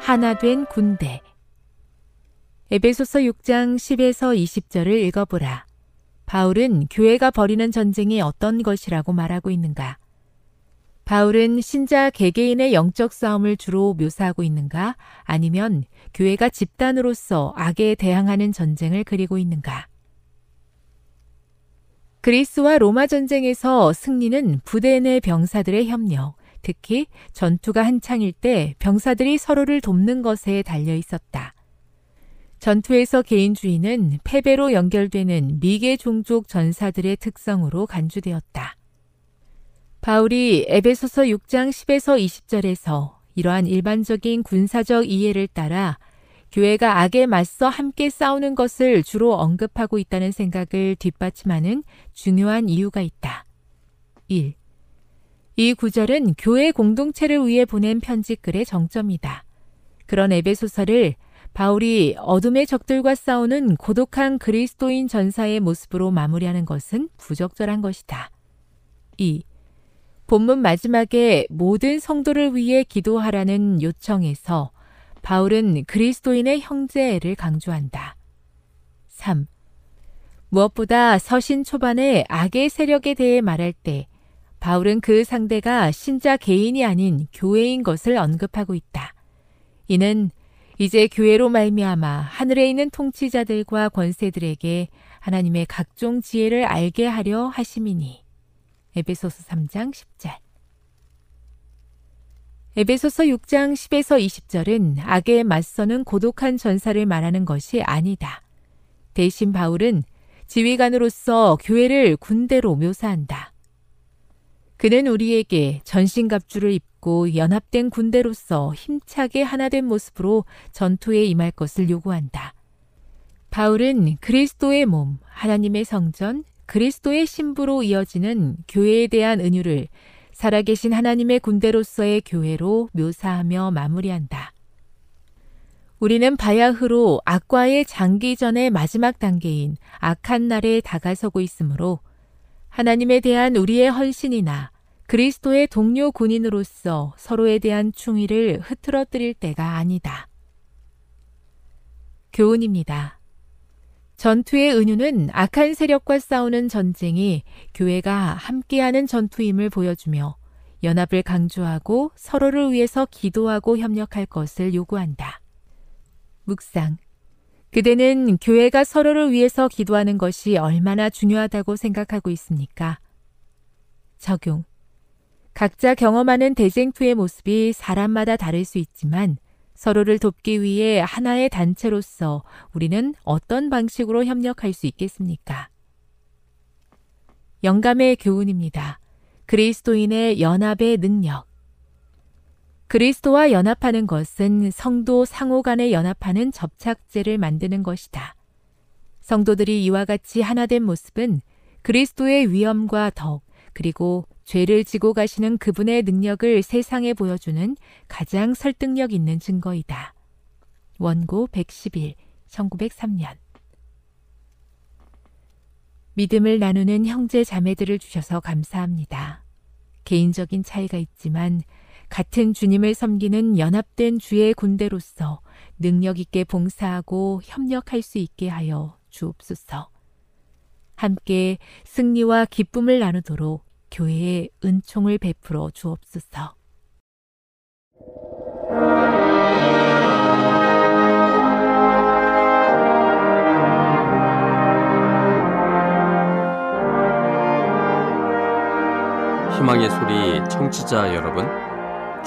하나 된 군대 에베소서 6장 10에서 20절을 읽어보라. 바울은 교회가 벌이는 전쟁이 어떤 것이라고 말하고 있는가? 바울은 신자 개개인의 영적 싸움을 주로 묘사하고 있는가? 아니면 교회가 집단으로서 악에 대항하는 전쟁을 그리고 있는가? 그리스와 로마 전쟁에서 승리는 부대 내 병사들의 협력, 특히 전투가 한창일 때 병사들이 서로를 돕는 것에 달려 있었다. 전투에서 개인주의는 패배로 연결되는 미개 종족 전사들의 특성으로 간주되었다. 바울이 에베소서 6장 10에서 20절에서 이러한 일반적인 군사적 이해를 따라 교회가 악에 맞서 함께 싸우는 것을 주로 언급하고 있다는 생각을 뒷받침하는 중요한 이유가 있다. 1. 이 구절은 교회 공동체를 위해 보낸 편지글의 정점이다. 그런 에베소서를 바울이 어둠의 적들과 싸우는 고독한 그리스도인 전사의 모습으로 마무리하는 것은 부적절한 것이다. 2. 본문 마지막에 모든 성도를 위해 기도하라는 요청에서 바울은 그리스도인의 형제를 강조한다. 3. 무엇보다 서신 초반에 악의 세력에 대해 말할 때 바울은 그 상대가 신자 개인이 아닌 교회인 것을 언급하고 있다. 이는 이제 교회로 말미암아 하늘에 있는 통치자들과 권세들에게 하나님의 각종 지혜를 알게 하려 하심이니. 에베소서 3장 10절. 에베소서 6장 10에서 20절은 악에 맞서는 고독한 전사를 말하는 것이 아니다. 대신 바울은 지휘관으로서 교회를 군대로 묘사한다. 그는 우리에게 전신갑주를 입고 연합된 군대로서 힘차게 하나된 모습으로 전투에 임할 것을 요구한다. 바울은 그리스도의 몸, 하나님의 성전, 그리스도의 신부로 이어지는 교회에 대한 은유를 살아계신 하나님의 군대로서의 교회로 묘사하며 마무리한다. 우리는 바야흐로 악과의 장기전의 마지막 단계인 악한 날에 다가서고 있으므로 하나님에 대한 우리의 헌신이나 그리스도의 동료 군인으로서 서로에 대한 충의를 흐트러뜨릴 때가 아니다. 교훈입니다. 전투의 은유는 악한 세력과 싸우는 전쟁이 교회가 함께하는 전투임을 보여주며 연합을 강조하고 서로를 위해서 기도하고 협력할 것을 요구한다. 묵상. 그대는 교회가 서로를 위해서 기도하는 것이 얼마나 중요하다고 생각하고 있습니까? 적용. 각자 경험하는 대쟁투의 모습이 사람마다 다를 수 있지만 서로를 돕기 위해 하나의 단체로서 우리는 어떤 방식으로 협력할 수 있겠습니까? 영감의 교훈입니다. 그리스도인의 연합의 능력. 그리스도와 연합하는 것은 성도 상호 간에 연합하는 접착제를 만드는 것이다. 성도들이 이와 같이 하나된 모습은 그리스도의 위엄과 덕, 그리고 죄를 지고 가시는 그분의 능력을 세상에 보여주는 가장 설득력 있는 증거이다. 원고 111, 1903년. 믿음을 나누는 형제 자매들을 주셔서 감사합니다. 개인적인 차이가 있지만 같은 주님을 섬기는 연합된 주의 군대로서 능력 있게 봉사하고 협력할 수 있게 하여 주옵소서. 함께 승리와 기쁨을 나누도록 교회에 은총을 베풀어 주옵소서. 희망의 소리 청취자 여러분,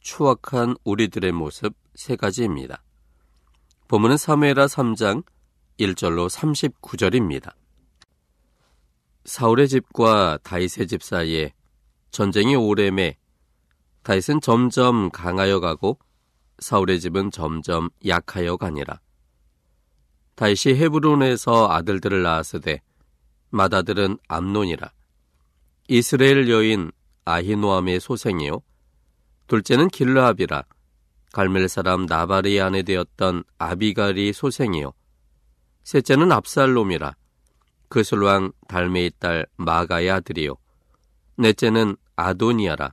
추악한 우리들의 모습 세 가지입니다. 본문은 사무엘하 3장 1절로 39절입니다. 사울의 집과 다윗의 집 사이에 전쟁이 오래매 다윗은 점점 강하여 가고 사울의 집은 점점 약하여 가니라. 다윗이 헤브론에서 아들들을 낳았으되 맏아들은 암논이라. 이스라엘 여인 아히노암의 소생이요. 둘째는 길르압이라. 갈멜 사람 나발의 아내 되었던 아비갈이 소생이요. 셋째는 압살롬이라. 그술왕 달메의 딸 마가의 아들이요. 넷째는 아도니아라.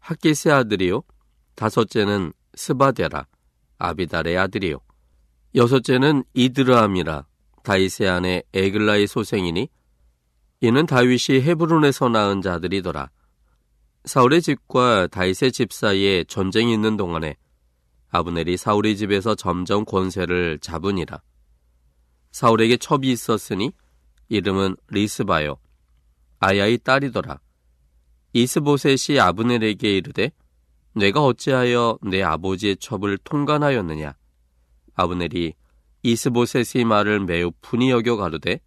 학기세 아들이요. 다섯째는 스바데라. 아비달의 아들이요. 여섯째는 이드르암이라. 다이세 아내 에글라의 소생이니 이는 다윗이 헤브론에서 낳은 자들이더라. 사울의 집과 다윗의 집 사이에 전쟁이 있는 동안에 아브넬이 사울의 집에서 점점 권세를 잡으니라. 사울에게 첩이 있었으니 이름은 리스바요. 아야의 딸이더라. 이스보셋이 아브넬에게 이르되 내가 어찌하여 내 아버지의 첩을 통관하였느냐 아브넬이 이스보셋의 말을 매우 분이 여겨 가로되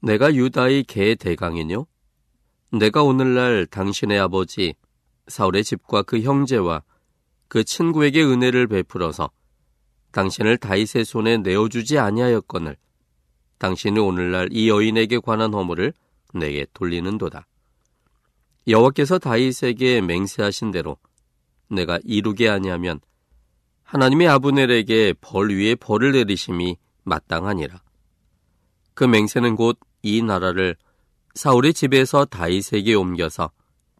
내가 유다의 개 대강이뇨 내가 오늘날 당신의 아버지 사울의 집과 그 형제와 그 친구에게 은혜를 베풀어서 당신을 다윗의 손에 내어주지 아니하였거늘 당신이 오늘날 이 여인에게 관한 허물을 내게 돌리는도다. 여호와께서 다윗에게 맹세하신 대로 내가 이루게 아니하면 하나님의 아브넬에게 벌 위에 벌을 내리심이 마땅하니라. 그 맹세는 곧 이 나라를 사울의 집에서 다윗에게 옮겨서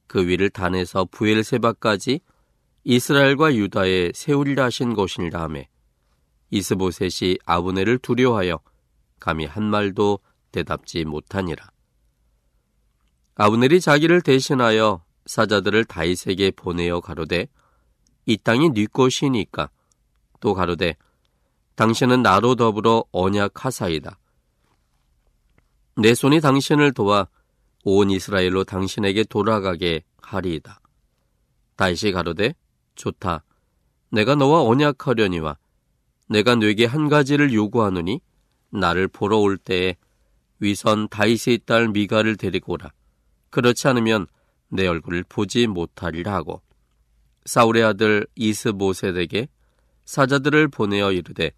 그 위를 단에서 부엘세바까지 이스라엘과 유다에 세우리라 하신 것이니라 하매 이스보셋이 아브넬을 두려워하여 감히 한 말도 대답지 못하니라. 아브넬이 자기를 대신하여 사자들을 다윗에게 보내어 가로되 이 땅이 네 것이니까 또 가로되 당신은 나로 더불어 언약하사이다. 내 손이 당신을 도와 온 이스라엘로 당신에게 돌아가게 하리이다. 다윗이 가로되 좋다. 내가 너와 언약하려니와 내가 네게 한 가지를 요구하노니 나를 보러 올 때에 위선 다윗의 딸 미가를 데리고 오라. 그렇지 않으면 내 얼굴을 보지 못하리라 하고 사울의 아들 이스보셋에게 사자들을 보내어 이르되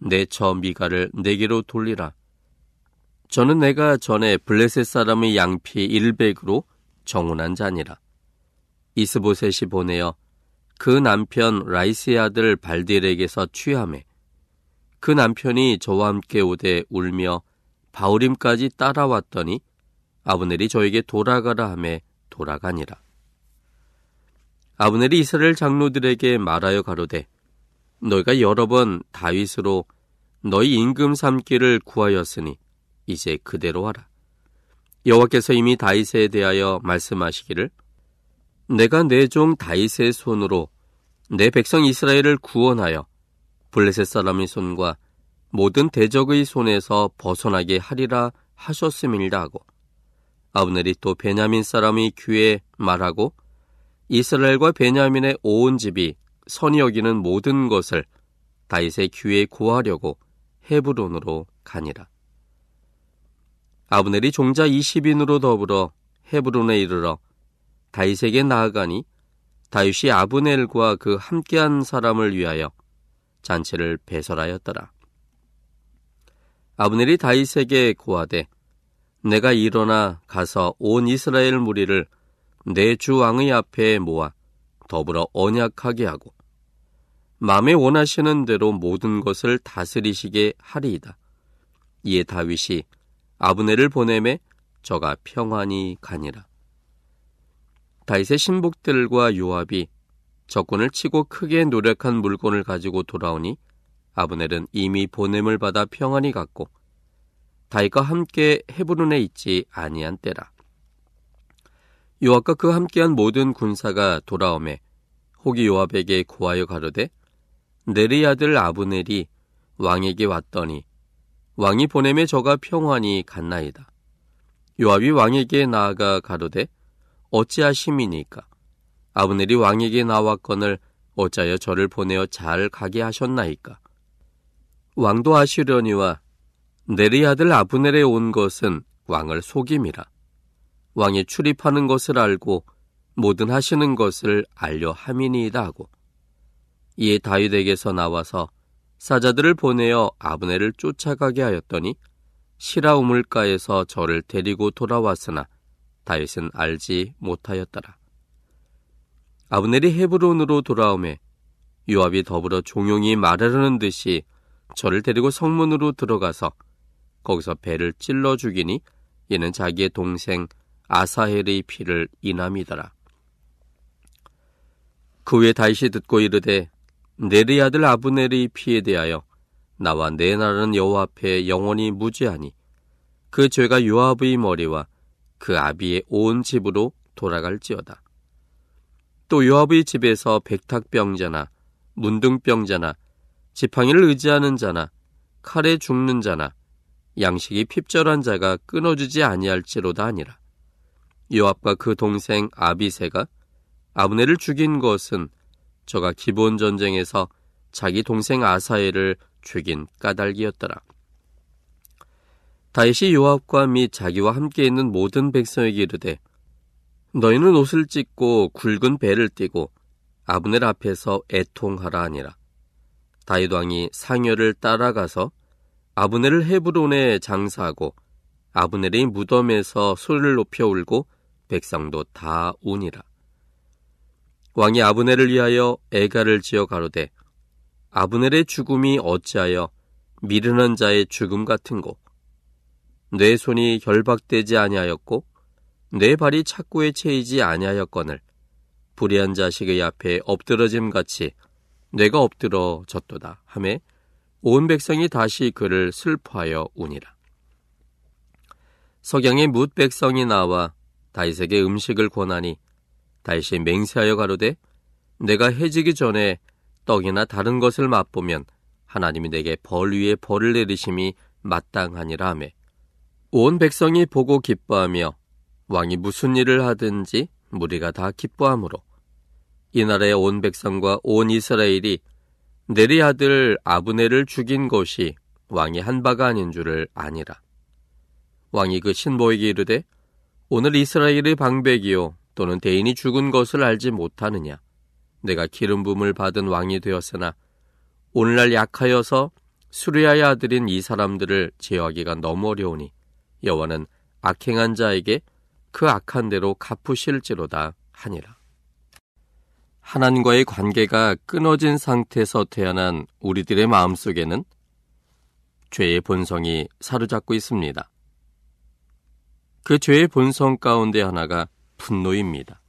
내저 미가를 내게로 돌리라 저는 내가 전에 블레셋 사람의 양피 100으로 정운한 자니라. 이스보셋이 보내어 그 남편 라이스의 아들 발딜에게서 취함해 그 남편이 저와 함께 오되 울며 바울임까지 따라왔더니 아브넬이 저에게 돌아가라 함에 돌아가니라. 아브넬이 이스라엘 장로들에게 말하여 가로되 너희가 여러 번 다윗으로 너희 임금 삼기를 구하였으니 이제 그대로 하라. 여호와께서 이미 다윗에 대하여 말씀하시기를 내가 내 종 다윗의 손으로 내 백성 이스라엘을 구원하여 블레셋 사람의 손과 모든 대적의 손에서 벗어나게 하리라 하셨음이라 하고 아브넬이 또 베냐민 사람의 귀에 말하고 이스라엘과 베냐민의 온 집이 선이 여기는 모든 것을 다윗의 귀에 구하려고 헤브론으로 가니라. 아브넬이 종자 20인으로 더불어 헤브론에 이르러 다윗에게 나아가니 다윗이 아브넬과 그 함께한 사람을 위하여 잔치를 배설하였더라. 아브넬이 다윗에게 고하되 내가 일어나 가서 온 이스라엘 무리를 내 주 왕의 앞에 모아 더불어 언약하게 하고 마음에 원하시는 대로 모든 것을 다스리시게 하리이다. 이에 다윗이 아브넬을 보내매 저가 평안히 가니라. 다윗의 신복들과 요압이 적군을 치고 크게 노력한 물건을 가지고 돌아오니 아브넬은 이미 보냄을 받아 평안히 갔고 다윗과 함께 헤브론에 있지 아니한 때라. 요압과 그 함께한 모든 군사가 돌아오매 혹이 요압에게 고하여 가로되 네리 아들 아브넬이 왕에게 왔더니 왕이 보냄에 저가 평안히 갔나이다. 요압이 왕에게 나아가 가로되 어찌하심이니까? 아브넬이 왕에게 나왔거늘 어찌하여 저를 보내어 잘 가게 하셨나이까? 왕도 아시려니와 네리 아들 아브넬에 온 것은 왕을 속임이라. 왕이 출입하는 것을 알고 모든 하시는 것을 알려 함이니이다 하고 이에 다윗에게서 나와서 사자들을 보내어 아브넬을 쫓아가게 하였더니 시라 우물가에서 저를 데리고 돌아왔으나 다윗은 알지 못하였더라. 아브넬이 헤브론으로 돌아오매 요압이 더불어 종용이 말하려는 듯이 저를 데리고 성문으로 들어가서 거기서 배를 찔러 죽이니 이는 자기의 동생 아사헬의 피를 인함이더라. 그 후에 다윗이 듣고 이르되 네리 아들 아브넬의 피에 대하여 나와 내 나라는 여호와 앞에 영원히 무죄하니 그 죄가 요압의 머리와 그 아비의 온 집으로 돌아갈지어다. 또 요압의 집에서 백탁병자나 문둥병자나 지팡이를 의지하는 자나 칼에 죽는 자나 양식이 핍절한 자가 끊어주지 아니할지로다 아니라 요압과 그 동생 아비세가 아브네를 죽인 것은 저가 기본 전쟁에서 자기 동생 아사엘을 죽인 까닭이었더라. 다윗이 요압과 및 자기와 함께 있는 모든 백성에게 이르되 너희는 옷을 찢고 굵은 배를 띠고 아브넬 앞에서 애통하라 하니라. 다윗 왕이 상여를 따라가서 아브넬을 헤브론에 장사하고 아브넬의 무덤에서 소리를 높여 울고 백성도 다 우니라. 왕이 아브넬을 위하여 애가를 지어 가로되 아브넬의 죽음이 어찌하여 미르는 자의 죽음 같은고 내 손이 결박되지 아니하였고 내 발이 착고에 채이지 아니하였거늘 불의한 자식의 앞에 엎드러짐 같이 내가 엎드러졌도다 하매 온 백성이 다시 그를 슬퍼하여 우니라. 석양의 뭇 백성이 나와 다윗에게 음식을 권하니 다시 맹세하여 가로되 내가 해지기 전에 떡이나 다른 것을 맛보면 하나님이 내게 벌 위에 벌을 내리심이 마땅하니라 하매. 온 백성이 보고 기뻐하며 왕이 무슨 일을 하든지 무리가 다 기뻐하므로. 이 나라의 온 백성과 온 이스라엘이 네리 아들 아브네를 죽인 것이 왕이 한 바가 아닌 줄을 아니라. 왕이 그 신보에게 이르되 오늘 이스라엘의 방백이요 또는 대인이 죽은 것을 알지 못하느냐? 내가 기름 붐을 받은 왕이 되었으나 오늘날 약하여서 수리아의 아들인 이 사람들을 제어하기가 너무 어려우니 여호와는 악행한 자에게 그 악한 대로 갚으실지로다 하니라. 하나님과의 관계가 끊어진 상태에서 태어난 우리들의 마음속에는 죄의 본성이 사로잡고 있습니다. 그 죄의 본성 가운데 하나가 분노입니다.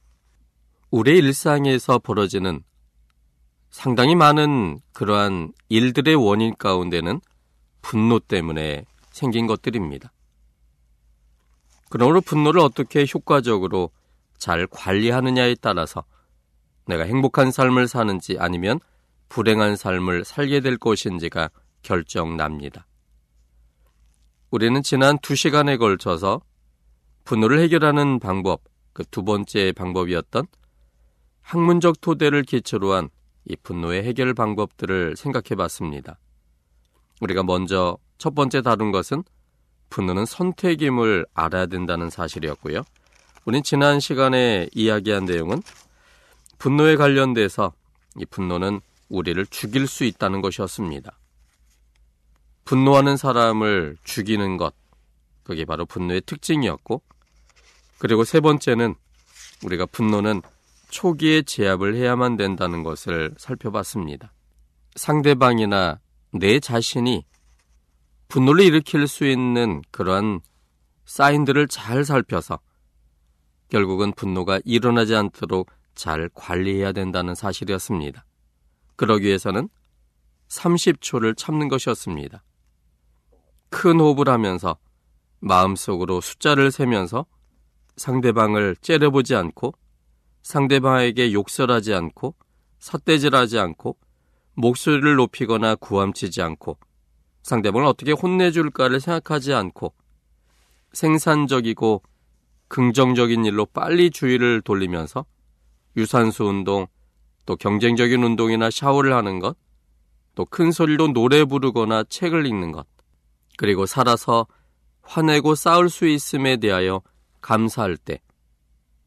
우리의 일상에서 벌어지는 상당히 많은 그러한 일들의 원인 가운데는 분노 때문에 생긴 것들입니다. 그러므로 분노를 어떻게 효과적으로 잘 관리하느냐에 따라서 내가 행복한 삶을 사는지 아니면 불행한 삶을 살게 될 것인지가 결정납니다. 우리는 지난 두 시간에 걸쳐서 분노를 해결하는 방법, 그 두 번째 방법이었던 학문적 토대를 기초로 한 이 분노의 해결 방법들을 생각해 봤습니다. 우리가 먼저 첫 번째 다룬 것은 분노는 선택임을 알아야 된다는 사실이었고요. 우린 지난 시간에 이야기한 내용은 분노에 관련돼서 이 분노는 우리를 죽일 수 있다는 것이었습니다. 분노하는 사람을 죽이는 것, 그게 바로 분노의 특징이었고, 그리고 세 번째는 우리가 분노는 초기에 제압을 해야만 된다는 것을 살펴봤습니다. 상대방이나 내 자신이 분노를 일으킬 수 있는 그러한 사인들을 잘 살펴서 결국은 분노가 일어나지 않도록 잘 관리해야 된다는 사실이었습니다. 그러기 위해서는 30초를 참는 것이었습니다. 큰 호흡을 하면서 마음속으로 숫자를 세면서 상대방을 째려보지 않고 상대방에게 욕설하지 않고 삿대질하지 않고 목소리를 높이거나 구함치지 않고 상대방을 어떻게 혼내줄까를 생각하지 않고 생산적이고 긍정적인 일로 빨리 주의를 돌리면서 유산소 운동, 또 경쟁적인 운동이나 샤워를 하는 것, 또 큰 소리로 노래 부르거나 책을 읽는 것, 그리고 살아서 화내고 싸울 수 있음에 대하여 감사할 때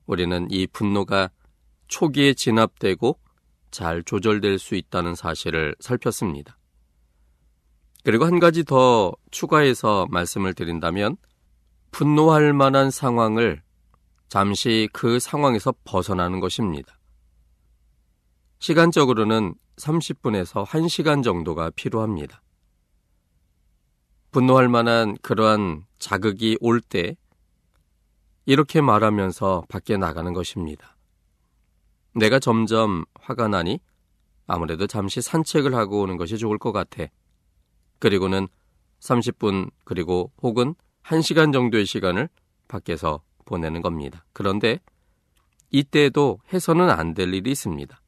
우리는 이 분노가 초기에 진압되고 잘 조절될 수 있다는 사실을 살폈습니다. 그리고 한 가지 더 추가해서 말씀을 드린다면 분노할 만한 상황을 잠시 그 상황에서 벗어나는 것입니다. 시간적으로는 30분에서 1시간 정도가 필요합니다. 분노할 만한 그러한 자극이 올 때 이렇게 말하면서 밖에 나가는 것입니다. 내가 점점 화가 나니 아무래도 잠시 산책을 하고 오는 것이 좋을 것 같아. 그리고는 30분 그리고 혹은 1시간 정도의 시간을 밖에서 보내는 겁니다. 그런데 이때도 해서는 안 될 일이 있습니다.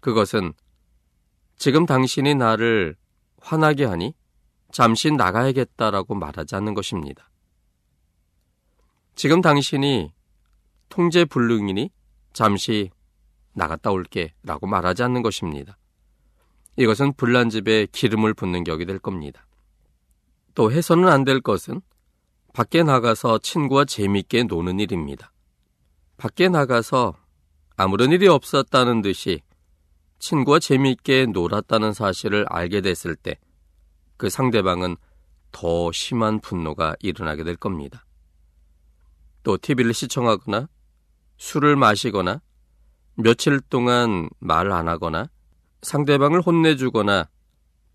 그것은 지금 당신이 나를 화나게 하니 잠시 나가야겠다라고 말하지 않는 것입니다. 지금 당신이 통제 불능이니 잠시 나갔다 올게 라고 말하지 않는 것입니다. 이것은 불난 집에 기름을 붓는 격이 될 겁니다. 또 해서는 안 될 것은 밖에 나가서 친구와 재밌게 노는 일입니다. 밖에 나가서 아무런 일이 없었다는 듯이 친구와 재미있게 놀았다는 사실을 알게 됐을 때 그 상대방은 더 심한 분노가 일어나게 될 겁니다. 또 TV를 시청하거나 술을 마시거나 며칠 동안 말 안 하거나 상대방을 혼내주거나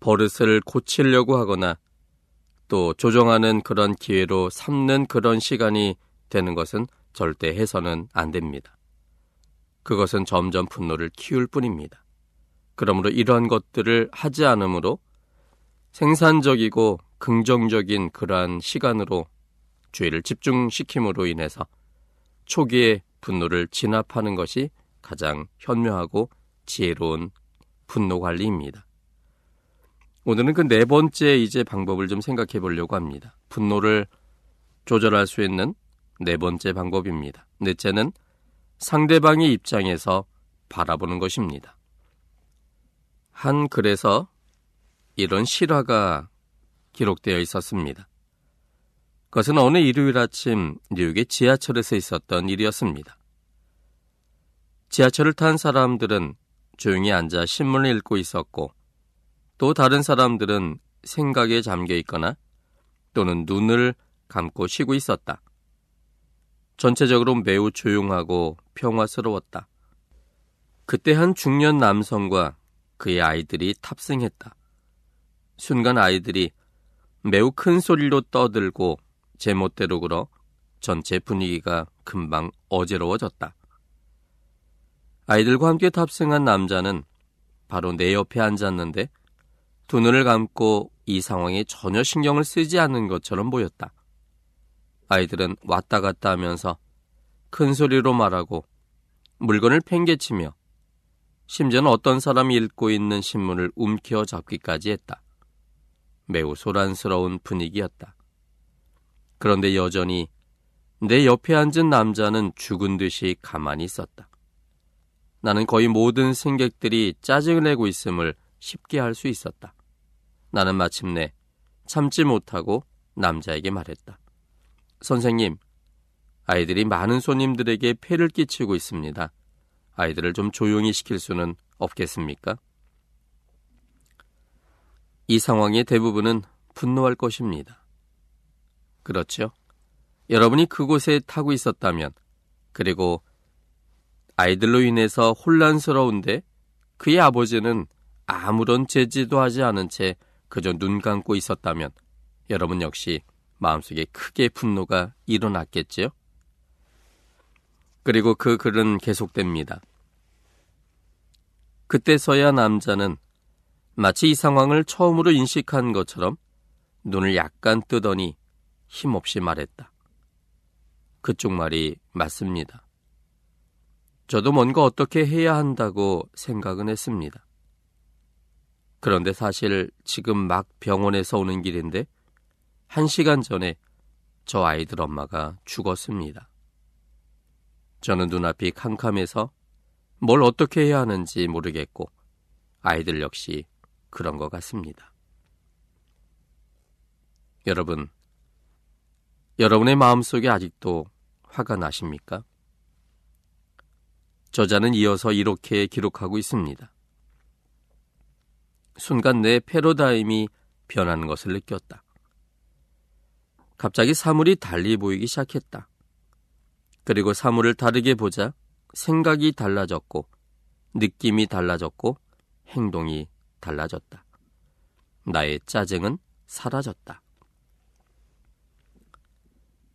버릇을 고치려고 하거나 또 조정하는 그런 기회로 삼는 그런 시간이 되는 것은 절대 해서는 안 됩니다. 그것은 점점 분노를 키울 뿐입니다. 그러므로 이러한 것들을 하지 않으므로 생산적이고 긍정적인 그러한 시간으로 주의를 집중시킴으로 인해서 초기에 분노를 진압하는 것이 가장 현명하고 지혜로운 분노 관리입니다. 오늘은 그 네 번째 이제 방법을 좀 생각해 보려고 합니다. 분노를 조절할 수 있는 네 번째 방법입니다. 넷째는 상대방의 입장에서 바라보는 것입니다. 한 글에서 이런 실화가 기록되어 있었습니다. 그것은 어느 일요일 아침 뉴욕의 지하철에서 있었던 일이었습니다. 지하철을 탄 사람들은 조용히 앉아 신문을 읽고 있었고 또 다른 사람들은 생각에 잠겨 있거나 또는 눈을 감고 쉬고 있었다. 전체적으로 매우 조용하고 평화스러웠다. 그때 한 중년 남성과 그의 아이들이 탑승했다. 순간 아이들이 매우 큰 소리로 떠들고 제멋대로 굴어 전체 분위기가 금방 어지러워졌다. 아이들과 함께 탑승한 남자는 바로 내 옆에 앉았는데 두 눈을 감고 이 상황에 전혀 신경을 쓰지 않는 것처럼 보였다. 아이들은 왔다 갔다 하면서 큰 소리로 말하고 물건을 팽개치며 심지어는 어떤 사람이 읽고 있는 신문을 움켜잡기까지 했다. 매우 소란스러운 분위기였다. 그런데 여전히 내 옆에 앉은 남자는 죽은 듯이 가만히 있었다. 나는 거의 모든 승객들이 짜증을 내고 있음을 쉽게 알 수 있었다. 나는 마침내 참지 못하고 남자에게 말했다. 선생님, 아이들이 많은 손님들에게 폐를 끼치고 있습니다. 아이들을 좀 조용히 시킬 수는 없겠습니까? 이 상황의 대부분은 분노할 것입니다. 그렇죠? 여러분이 그곳에 타고 있었다면, 그리고 아이들로 인해서 혼란스러운데 그의 아버지는 아무런 제지도 하지 않은 채 그저 눈 감고 있었다면 여러분 역시 마음속에 크게 분노가 일어났겠지요? 그리고 그 글은 계속됩니다. 그때서야 남자는 마치 이 상황을 처음으로 인식한 것처럼 눈을 약간 뜨더니 힘없이 말했다. 그쪽 말이 맞습니다. 저도 뭔가 어떻게 해야 한다고 생각은 했습니다. 그런데 사실 지금 막 병원에서 오는 길인데 한 시간 전에 저 아이들 엄마가 죽었습니다. 저는 눈앞이 캄캄해서 뭘 어떻게 해야 하는지 모르겠고 아이들 역시 그런 것 같습니다. 여러분, 여러분의 마음속에 아직도 화가 나십니까? 저자는 이어서 이렇게 기록하고 있습니다. 순간 내 패러다임이 변하는 것을 느꼈다. 갑자기 사물이 달리 보이기 시작했다. 그리고 사물을 다르게 보자 생각이 달라졌고, 느낌이 달라졌고, 행동이 달라졌다. 나의 짜증은 사라졌다.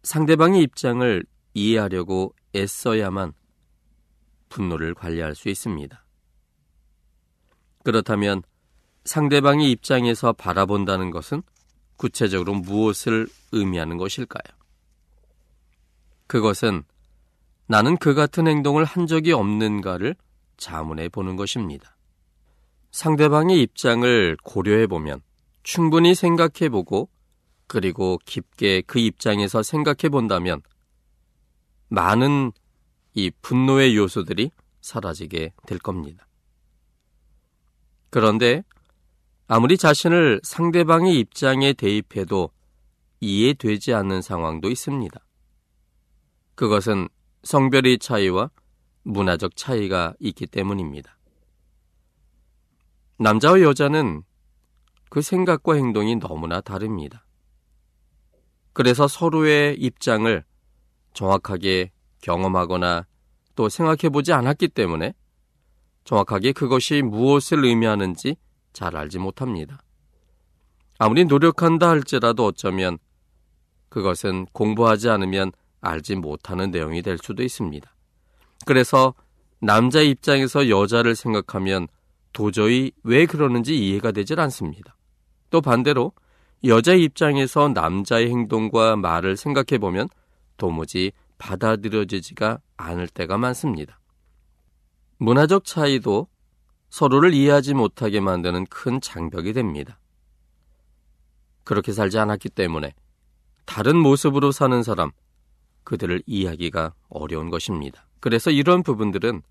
상대방의 입장을 이해하려고 애써야만 분노를 관리할 수 있습니다. 그렇다면 상대방의 입장에서 바라본다는 것은 구체적으로 무엇을 의미하는 것일까요? 그것은 나는 그 같은 행동을 한 적이 없는가를 자문해 보는 것입니다. 상대방의 입장을 고려해 보면 충분히 생각해 보고 그리고 깊게 그 입장에서 생각해 본다면 많은 이 분노의 요소들이 사라지게 될 겁니다. 그런데 아무리 자신을 상대방의 입장에 대입해도 이해되지 않는 상황도 있습니다. 그것은 성별의 차이와 문화적 차이가 있기 때문입니다. 남자와 여자는 그 생각과 행동이 너무나 다릅니다. 그래서 서로의 입장을 정확하게 경험하거나 또 생각해 보지 않았기 때문에 정확하게 그것이 무엇을 의미하는지 잘 알지 못합니다. 아무리 노력한다 할지라도 어쩌면 그것은 공부하지 않으면 알지 못하는 내용이 될 수도 있습니다. 그래서 남자 입장에서 여자를 생각하면 도저히 왜 그러는지 이해가 되질 않습니다. 또 반대로 여자 입장에서 남자의 행동과 말을 생각해 보면 도무지 받아들여지지가 않을 때가 많습니다. 문화적 차이도 서로를 이해하지 못하게 만드는 큰 장벽이 됩니다. 그렇게 살지 않았기 때문에 다른 모습으로 사는 사람, 그들을 이해하기가 어려운 것입니다. 그래서 이런 부분들은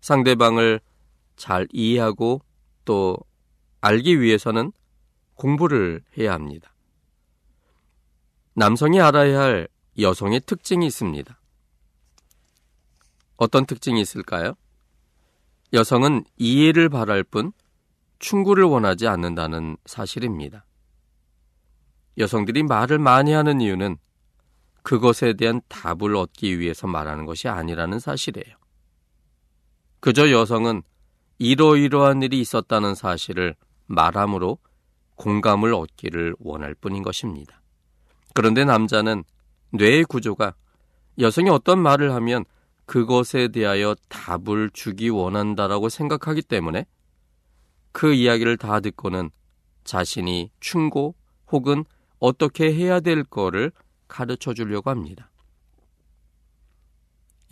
상대방을 잘 이해하고 또 알기 위해서는 공부를 해야 합니다. 남성이 알아야 할 여성의 특징이 있습니다. 어떤 특징이 있을까요? 여성은 이해를 바랄 뿐 충고를 원하지 않는다는 사실입니다. 여성들이 말을 많이 하는 이유는 그것에 대한 답을 얻기 위해서 말하는 것이 아니라는 사실이에요. 그저 여성은 이러이러한 일이 있었다는 사실을 말함으로 공감을 얻기를 원할 뿐인 것입니다. 그런데 남자는 뇌의 구조가 여성이 어떤 말을 하면 그것에 대하여 답을 주기 원한다라고 생각하기 때문에 그 이야기를 다 듣고는 자신이 충고 혹은 어떻게 해야 될 거를 가르쳐 주려고 합니다.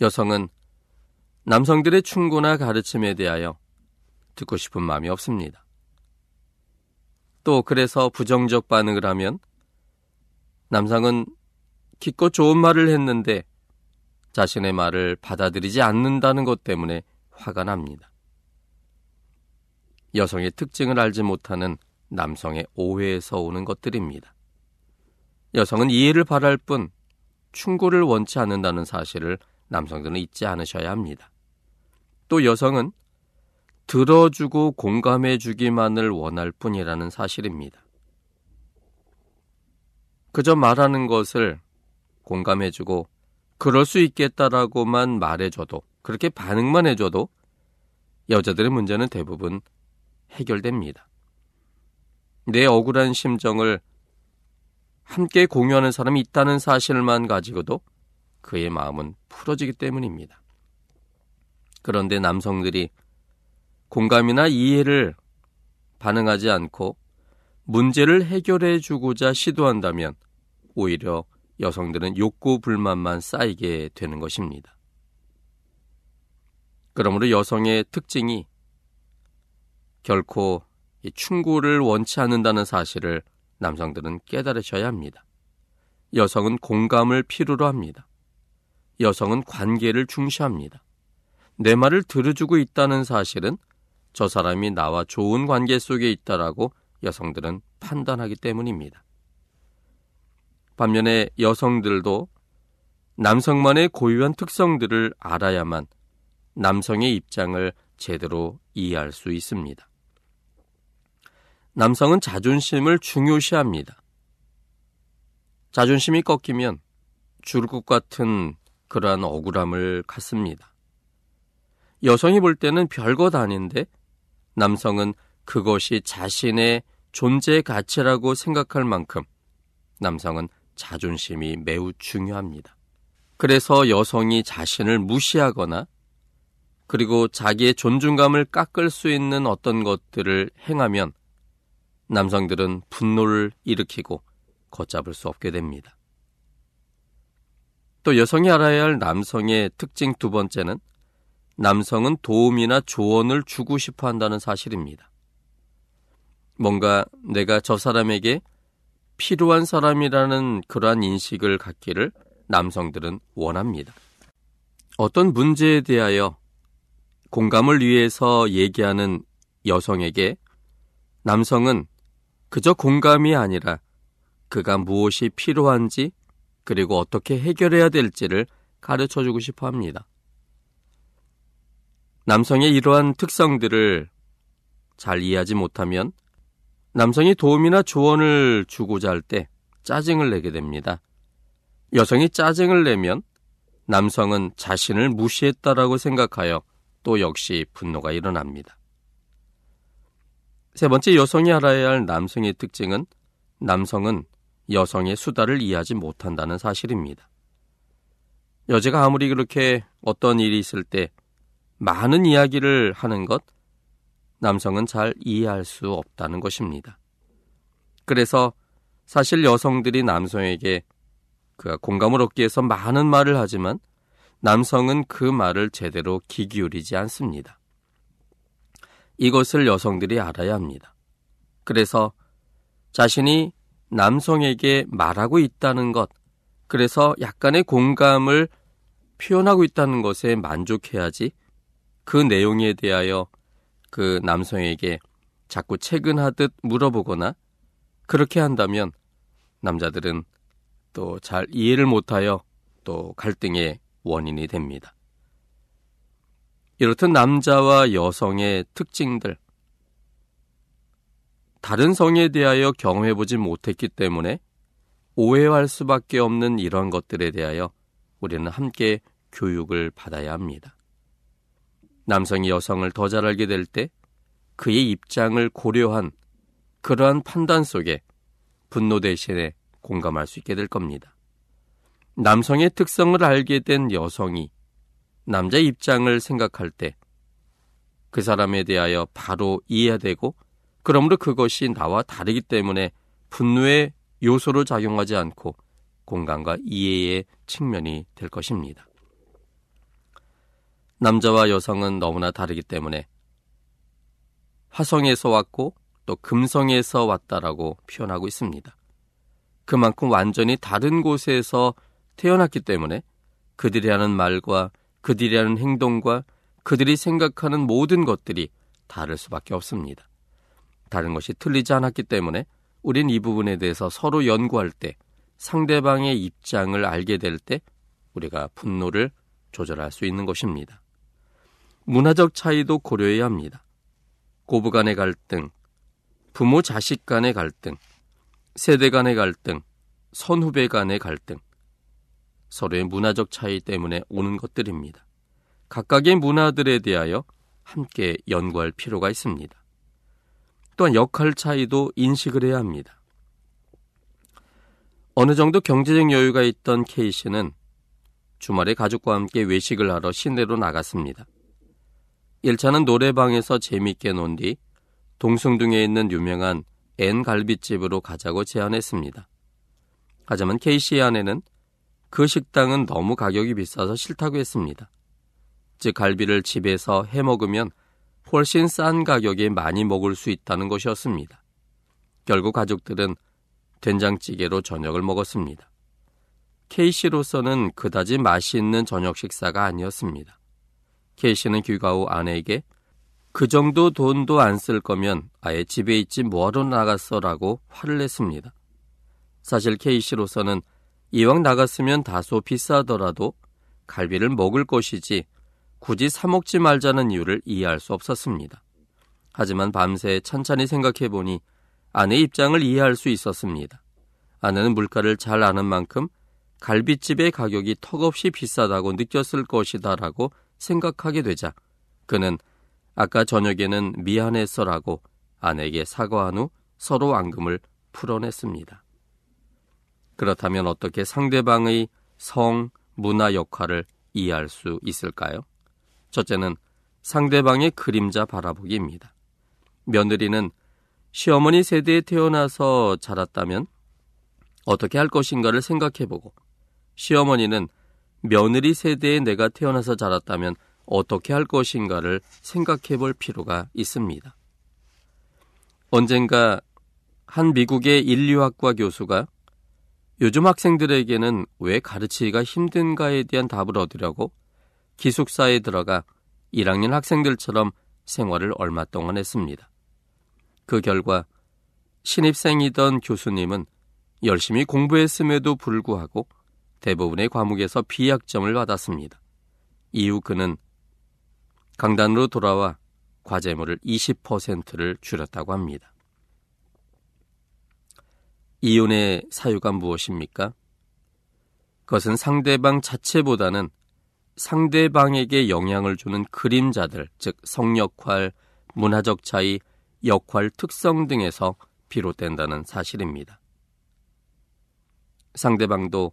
여성은 남성들의 충고나 가르침에 대하여 듣고 싶은 마음이 없습니다. 또 그래서 부정적 반응을 하면 남성은 기껏 좋은 말을 했는데 자신의 말을 받아들이지 않는다는 것 때문에 화가 납니다. 여성의 특징을 알지 못하는 남성의 오해에서 오는 것들입니다. 여성은 이해를 바랄 뿐 충고를 원치 않는다는 사실을 남성들은 잊지 않으셔야 합니다. 또 여성은 들어주고 공감해 주기만을 원할 뿐이라는 사실입니다. 그저 말하는 것을 공감해 주고 그럴 수 있겠다라고만 말해줘도 그렇게 반응만 해줘도 여자들의 문제는 대부분 해결됩니다. 내 억울한 심정을 함께 공유하는 사람이 있다는 사실만 가지고도 그의 마음은 풀어지기 때문입니다. 그런데 남성들이 공감이나 이해를 반응하지 않고 문제를 해결해 주고자 시도한다면 오히려 여성들은 욕구 불만만 쌓이게 되는 것입니다. 그러므로 여성의 특징이 결코 충고를 원치 않는다는 사실을 남성들은 깨달으셔야 합니다. 여성은 공감을 필요로 합니다. 여성은 관계를 중시합니다. 내 말을 들어주고 있다는 사실은 저 사람이 나와 좋은 관계 속에 있다라고 여성들은 판단하기 때문입니다. 반면에 여성들도 남성만의 고유한 특성들을 알아야만 남성의 입장을 제대로 이해할 수 있습니다. 남성은 자존심을 중요시합니다. 자존심이 꺾이면 죽을 것 같은 그러한 억울함을 갖습니다. 여성이 볼 때는 별것 아닌데 남성은 그것이 자신의 존재 가치라고 생각할 만큼 남성은 자존심이 매우 중요합니다. 그래서 여성이 자신을 무시하거나 그리고 자기의 존중감을 깎을 수 있는 어떤 것들을 행하면 남성들은 분노를 일으키고 걷잡을 수 없게 됩니다. 또 여성이 알아야 할 남성의 특징 두 번째는 남성은 도움이나 조언을 주고 싶어 한다는 사실입니다. 뭔가 내가 저 사람에게 필요한 사람이라는 그러한 인식을 갖기를 남성들은 원합니다. 어떤 문제에 대하여 공감을 위해서 얘기하는 여성에게 남성은 그저 공감이 아니라 그가 무엇이 필요한지 그리고 어떻게 해결해야 될지를 가르쳐 주고 싶어 합니다. 남성의 이러한 특성들을 잘 이해하지 못하면 남성이 도움이나 조언을 주고자 할 때 짜증을 내게 됩니다. 여성이 짜증을 내면 남성은 자신을 무시했다라고 생각하여 또 역시 분노가 일어납니다. 세 번째 여성이 알아야 할 남성의 특징은 남성은 여성의 수다를 이해하지 못한다는 사실입니다. 여자가 아무리 그렇게 어떤 일이 있을 때 많은 이야기를 하는 것, 남성은 잘 이해할 수 없다는 것입니다. 그래서 사실 여성들이 남성에게 그 공감을 얻기 위해서 많은 말을 하지만 남성은 그 말을 제대로 귀 기울이지 않습니다. 이것을 여성들이 알아야 합니다. 그래서 자신이 남성에게 말하고 있다는 것, 그래서 약간의 공감을 표현하고 있다는 것에 만족해야지 그 내용에 대하여 그 남성에게 자꾸 체근하듯 물어보거나 그렇게 한다면 남자들은 또 잘 이해를 못하여 또 갈등의 원인이 됩니다. 이렇듯 남자와 여성의 특징들, 다른 성에 대하여 경험해보지 못했기 때문에 오해할 수밖에 없는 이러한 것들에 대하여 우리는 함께 교육을 받아야 합니다. 남성이 여성을 더 잘 알게 될 때 그의 입장을 고려한 그러한 판단 속에 분노 대신에 공감할 수 있게 될 겁니다. 남성의 특성을 알게 된 여성이 남자 입장을 생각할 때 그 사람에 대하여 바로 이해되고 그러므로 그것이 나와 다르기 때문에 분노의 요소로 작용하지 않고 공감과 이해의 측면이 될 것입니다. 남자와 여성은 너무나 다르기 때문에 화성에서 왔고 또 금성에서 왔다라고 표현하고 있습니다. 그만큼 완전히 다른 곳에서 태어났기 때문에 그들이 하는 말과 그들이 하는 행동과 그들이 생각하는 모든 것들이 다를 수밖에 없습니다. 다른 것이 틀리지 않았기 때문에 우린 이 부분에 대해서 서로 연구할 때 상대방의 입장을 알게 될 때 우리가 분노를 조절할 수 있는 것입니다. 문화적 차이도 고려해야 합니다. 고부 간의 갈등, 부모 자식 간의 갈등, 세대 간의 갈등, 선후배 간의 갈등, 서로의 문화적 차이 때문에 오는 것들입니다. 각각의 문화들에 대하여 함께 연구할 필요가 있습니다. 또한 역할 차이도 인식을 해야 합니다. 어느 정도 경제적 여유가 있던 씨는 주말에 가족과 함께 외식을 하러 시내로 나갔습니다. 1차는 노래방에서 재밌게 논 뒤 동숭동에 있는 유명한 N 갈비집으로 가자고 제안했습니다. 하지만 K 씨의 아내는 그 식당은 너무 가격이 비싸서 싫다고 했습니다. 즉 갈비를 집에서 해 먹으면 훨씬 싼 가격에 많이 먹을 수 있다는 것이었습니다. 결국 가족들은 된장찌개로 저녁을 먹었습니다. K씨로서는 그다지 맛있는 저녁 식사가 아니었습니다. K씨는 귀가 후 아내에게 그 정도 돈도 안 쓸 거면 아예 집에 있지 뭐하러 나갔어라고 화를 냈습니다. 사실 K씨로서는 이왕 나갔으면 다소 비싸더라도 갈비를 먹을 것이지 굳이 사먹지 말자는 이유를 이해할 수 없었습니다. 하지만 밤새 천천히 생각해 보니 아내 입장을 이해할 수 있었습니다. 아내는 물가를 잘 아는 만큼 갈비집의 가격이 턱없이 비싸다고 느꼈을 것이다라고 생각하게 되자 그는 아까 저녁에는 미안했어라고 아내에게 사과한 후 서로 앙금을 풀어냈습니다. 그렇다면 어떻게 상대방의 성, 문화 역할을 이해할 수 있을까요? 첫째는 상대방의 그림자 바라보기입니다. 며느리는 시어머니 세대에 태어나서 자랐다면 어떻게 할 것인가를 생각해보고 시어머니는 며느리 세대에 내가 태어나서 자랐다면 어떻게 할 것인가를 생각해 볼 필요가 있습니다. 언젠가 한 미국의 인류학과 교수가 요즘 학생들에게는 왜 가르치기가 힘든가에 대한 답을 얻으려고 기숙사에 들어가 1학년 학생들처럼 생활을 얼마 동안 했습니다. 그 결과 신입생이던 교수님은 열심히 공부했음에도 불구하고 대부분의 과목에서 비약점을 받았습니다. 이후 그는 강단으로 돌아와 과제물을 20%를 줄였다고 합니다. 이혼의 사유가 무엇입니까? 그것은 상대방 자체보다는 상대방에게 영향을 주는 그림자들, 즉 성역할, 문화적 차이, 역할 특성 등에서 비롯된다는 사실입니다. 상대방도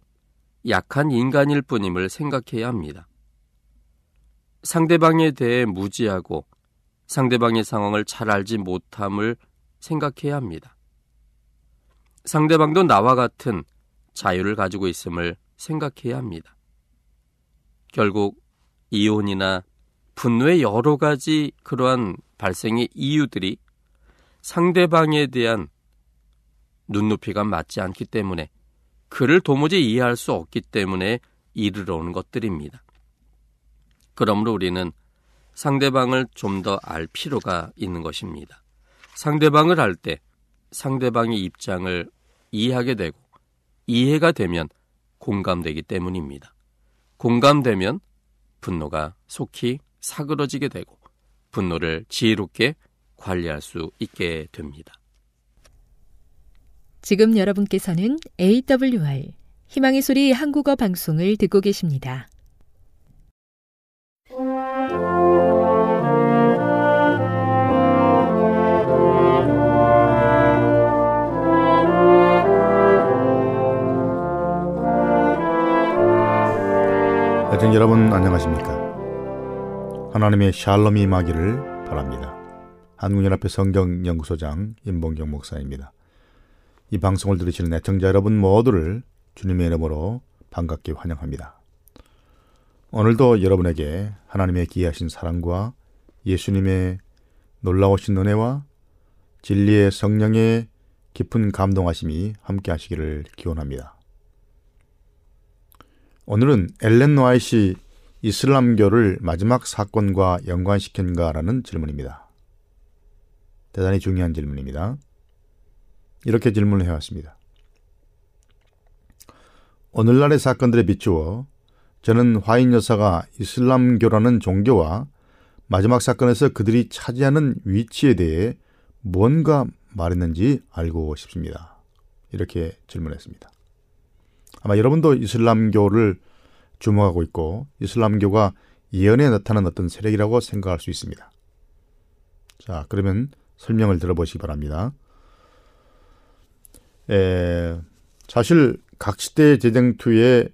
약한 인간일 뿐임을 생각해야 합니다. 상대방에 대해 무지하고 상대방의 상황을 잘 알지 못함을 생각해야 합니다. 상대방도 나와 같은 자유를 가지고 있음을 생각해야 합니다. 결국 이혼이나 분노의 여러 가지 그러한 발생의 이유들이 상대방에 대한 눈높이가 맞지 않기 때문에 그를 도무지 이해할 수 없기 때문에 이르러 오는 것들입니다. 그러므로 우리는 상대방을 좀 더 알 필요가 있는 것입니다. 상대방을 알 때 상대방의 입장을 이해하게 되고 이해가 되면 공감되기 때문입니다. 공감되면 분노가 속히 사그러지게 되고 분노를 지혜롭게 관리할 수 있게 됩니다. 지금 여러분께서는 AWR 희망의 소리 한국어 방송을 듣고 계십니다. 애청 여러분 안녕하십니까? 하나님의 샬롬이 임하기를 바랍니다. 한국연합회 성경연구소장 임봉경 목사입니다. 이 방송을 들으시는 애청자 여러분 모두를 주님의 이름으로 반갑게 환영합니다. 오늘도 여러분에게 하나님의 기이하신 사랑과 예수님의 놀라우신 은혜와 진리의 성령의 깊은 감동하심이 함께 하시기를 기원합니다. 오늘은 엘렌 노아이시 이슬람교를 마지막 사건과 연관시킨가라는 질문입니다. 대단히 중요한 질문입니다. 이렇게 질문을 해왔습니다. 오늘날의 사건들에 비추어 저는 화인 여사가 이슬람교라는 종교와 마지막 사건에서 그들이 차지하는 위치에 대해 뭔가 말했는지 알고 싶습니다. 이렇게 질문했습니다. 아마 여러분도 이슬람교를 주목하고 있고 이슬람교가 예언에 나타난 어떤 세력이라고 생각할 수 있습니다. 자, 그러면 설명을 들어보시기 바랍니다. 에, 사실 각 시대의 재쟁투의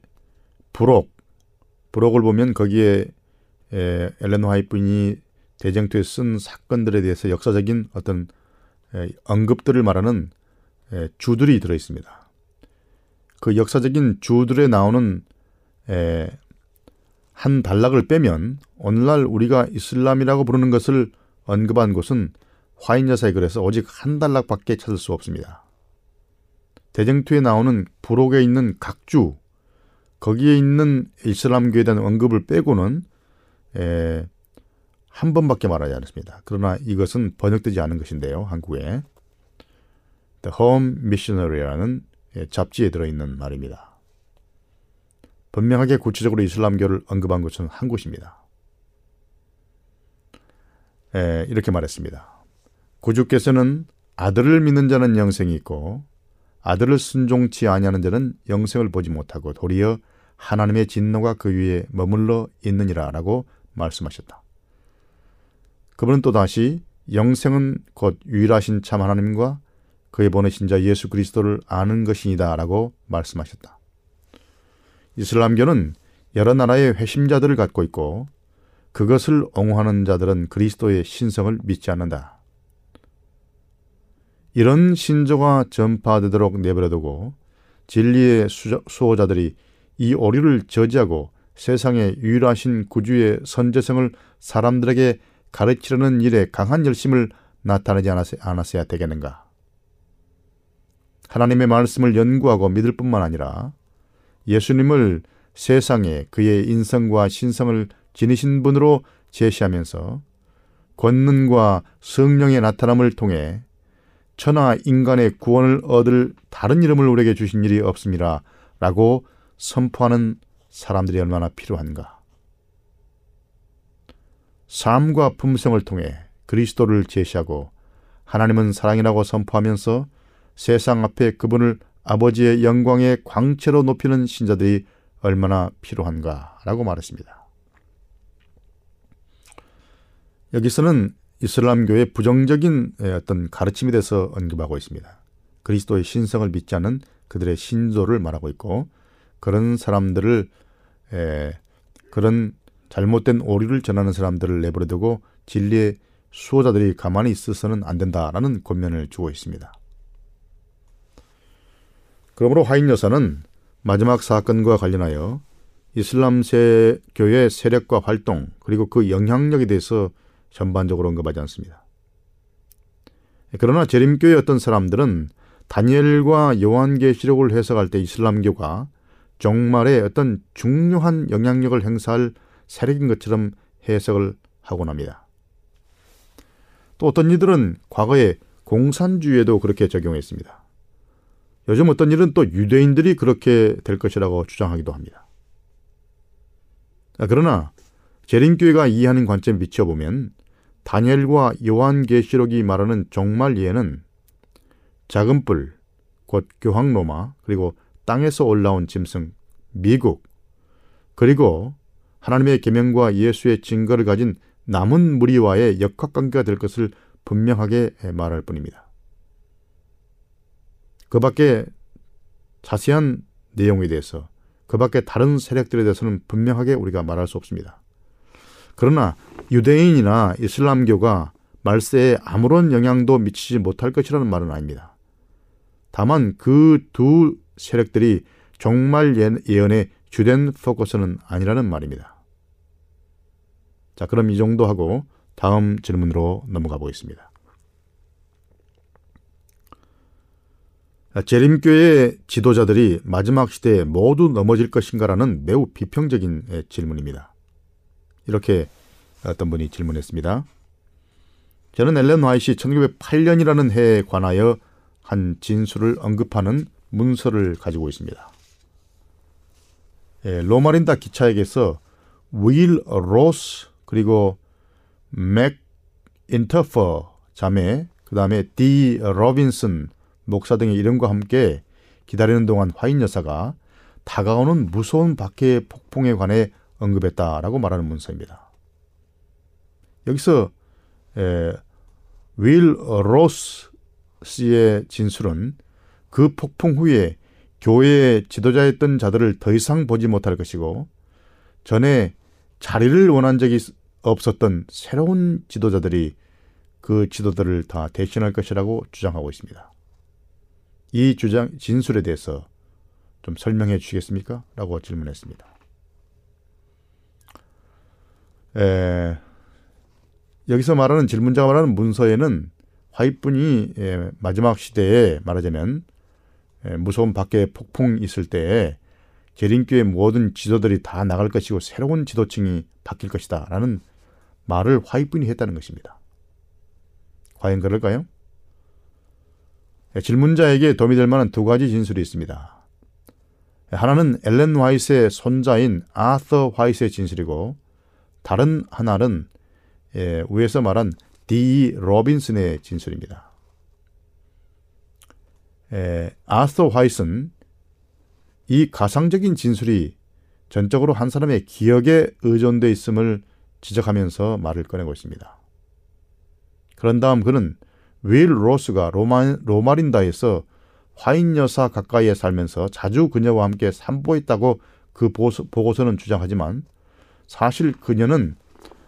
부록, 부록을 보면 거기에 에, 엘렌 화이트분이 대쟁투에 쓴 사건들에 대해서 역사적인 어떤 에, 언급들을 말하는 에, 주들이 들어 있습니다. 그 역사적인 주들에 나오는 에, 한 단락을 빼면 오늘날 우리가 이슬람이라고 부르는 것을 언급한 곳은 화인 여사의 글에서 오직 한 단락밖에 찾을 수 없습니다. 대쟁투에 나오는 부록에 있는 각주 거기에 있는 이슬람교에 대한 언급을 빼고는 에, 한 번밖에 말하지 않았습니다. 그러나 이것은 번역되지 않은 것인데요. 한국에 The Home Missionary라는 예, 잡지에 들어있는 말입니다. 분명하게 구체적으로 이슬람교를 언급한 곳은 한 곳입니다. 에, 이렇게 말했습니다. 구주께서는 아들을 믿는 자는 영생이 있고 아들을 순종치 아니하는 자는 영생을 보지 못하고 도리어 하나님의 진노가 그 위에 머물러 있느니라라고 말씀하셨다. 그분은 또 다시 영생은 곧 유일하신 참 하나님과 그의 보내신 자 예수 그리스도를 아는 것이니다라고 말씀하셨다. 이슬람교는 여러 나라의 회심자들을 갖고 있고 그것을 옹호하는 자들은 그리스도의 신성을 믿지 않는다. 이런 신조가 전파되도록 내버려두고 진리의 수호자들이 이 오류를 저지하고 세상의 유일하신 구주의 선제성을 사람들에게 가르치려는 일에 강한 열심을 나타내지 않았어야 되겠는가? 하나님의 말씀을 연구하고 믿을 뿐만 아니라 예수님을 세상에 그의 인성과 신성을 지니신 분으로 제시하면서 권능과 성령의 나타남을 통해 천하 인간의 구원을 얻을 다른 이름을 우리에게 주신 일이 없습니다. 라고 선포하는 사람들이 얼마나 필요한가. 삶과 품성을 통해 그리스도를 제시하고 하나님은 사랑이라고 선포하면서 세상 앞에 그분을 아버지의 영광의 광채로 높이는 신자들이 얼마나 필요한가라고 말했습니다. 여기서는 이슬람교의 부정적인 어떤 가르침에 대해서 언급하고 있습니다. 그리스도의 신성을 믿지 않는 그들의 신조를 말하고 있고 그런 사람들을 에, 그런 잘못된 오류를 전하는 사람들을 내버려두고 진리의 수호자들이 가만히 있어서는 안 된다라는 권면을 주고 있습니다. 그러므로 화인 여사는 마지막 사건과 관련하여 이슬람세 교의 세력과 활동 그리고 그 영향력에 대해서 전반적으로 언급하지 않습니다. 그러나 재림교의 어떤 사람들은 다니엘과 요한계시록을 해석할 때 이슬람교가 정말의 어떤 중요한 영향력을 행사할 세력인 것처럼 해석을 하곤 합니다. 또 어떤 이들은 과거에 공산주의에도 그렇게 적용했습니다. 요즘 어떤 일은 또 유대인들이 그렇게 될 것이라고 주장하기도 합니다. 그러나 재림교회가 이해하는 관점에 비춰보면 다니엘과 요한계시록이 말하는 종말 이해는 작은 뿔, 곧 교황 로마, 그리고 땅에서 올라온 짐승 미국, 그리고 하나님의 계명과 예수의 증거를 가진 남은 무리와의 역학관계가 될 것을 분명하게 말할 뿐입니다. 그 밖에 자세한 내용에 대해서 그 밖에 다른 세력들에 대해서는 분명하게 우리가 말할 수 없습니다. 그러나 유대인이나 이슬람교가 말세에 아무런 영향도 미치지 못할 것이라는 말은 아닙니다. 다만 그 두 세력들이 종말 예언의 주된 포커스는 아니라는 말입니다. 자, 그럼 이 정도 하고 다음 질문으로 넘어가 보겠습니다. 재림교의 지도자들이 마지막 시대에 모두 넘어질 것인가라는 매우 비평적인 질문입니다. 이렇게 어떤 분이 질문했습니다. 저는 엘렌 화이시 1908년이라는 해에 관하여 한 진술을 언급하는 문서를 가지고 있습니다. 예, 로마린다 기차에게서 윌 로스 그리고 맥 인터퍼 자매 그 다음에 디 로빈슨 목사 등의 이름과 함께 기다리는 동안 화인 여사가 다가오는 무서운 박해의 폭풍에 관해 언급했다라고 말하는 문서입니다. 여기서 에, 윌 로스 씨의 진술은 그 폭풍 후에 교회의 지도자였던 자들을 더 이상 보지 못할 것이고 전에 자리를 원한 적이 없었던 새로운 지도자들이 그 지도들을 다 대신할 것이라고 주장하고 있습니다. 이 주장 진술에 대해서 좀 설명해 주시겠습니까? 라고 질문했습니다. 에, 여기서 말하는 질문자가 말하는 문서에는 화이분이 예, 마지막 시대에 말하자면 예, 무서운 밖에 폭풍이 있을 때에 재림교의 모든 지도들이 다 나갈 것이고 새로운 지도층이 바뀔 것이다 라는 말을 화이분이 했다는 것입니다. 과연 그럴까요? 예, 질문자에게 도움이 될 만한 두 가지 진술이 있습니다. 하나는 엘렌 화이트의 손자인 아서 화이트의 진술이고 다른 하나는 예, 위에서 말한 디 로빈슨의 진술입니다. 에, 아서 화이트는 이 가상적인 진술이 전적으로 한 사람의 기억에 의존되어 있음을 지적하면서 말을 꺼내고 있습니다. 그런 다음 그는 윌 로스가 로마, 로마린다에서 화인 여사 가까이에 살면서 자주 그녀와 함께 산보했다고 그 보고서는 주장하지만 사실 그녀는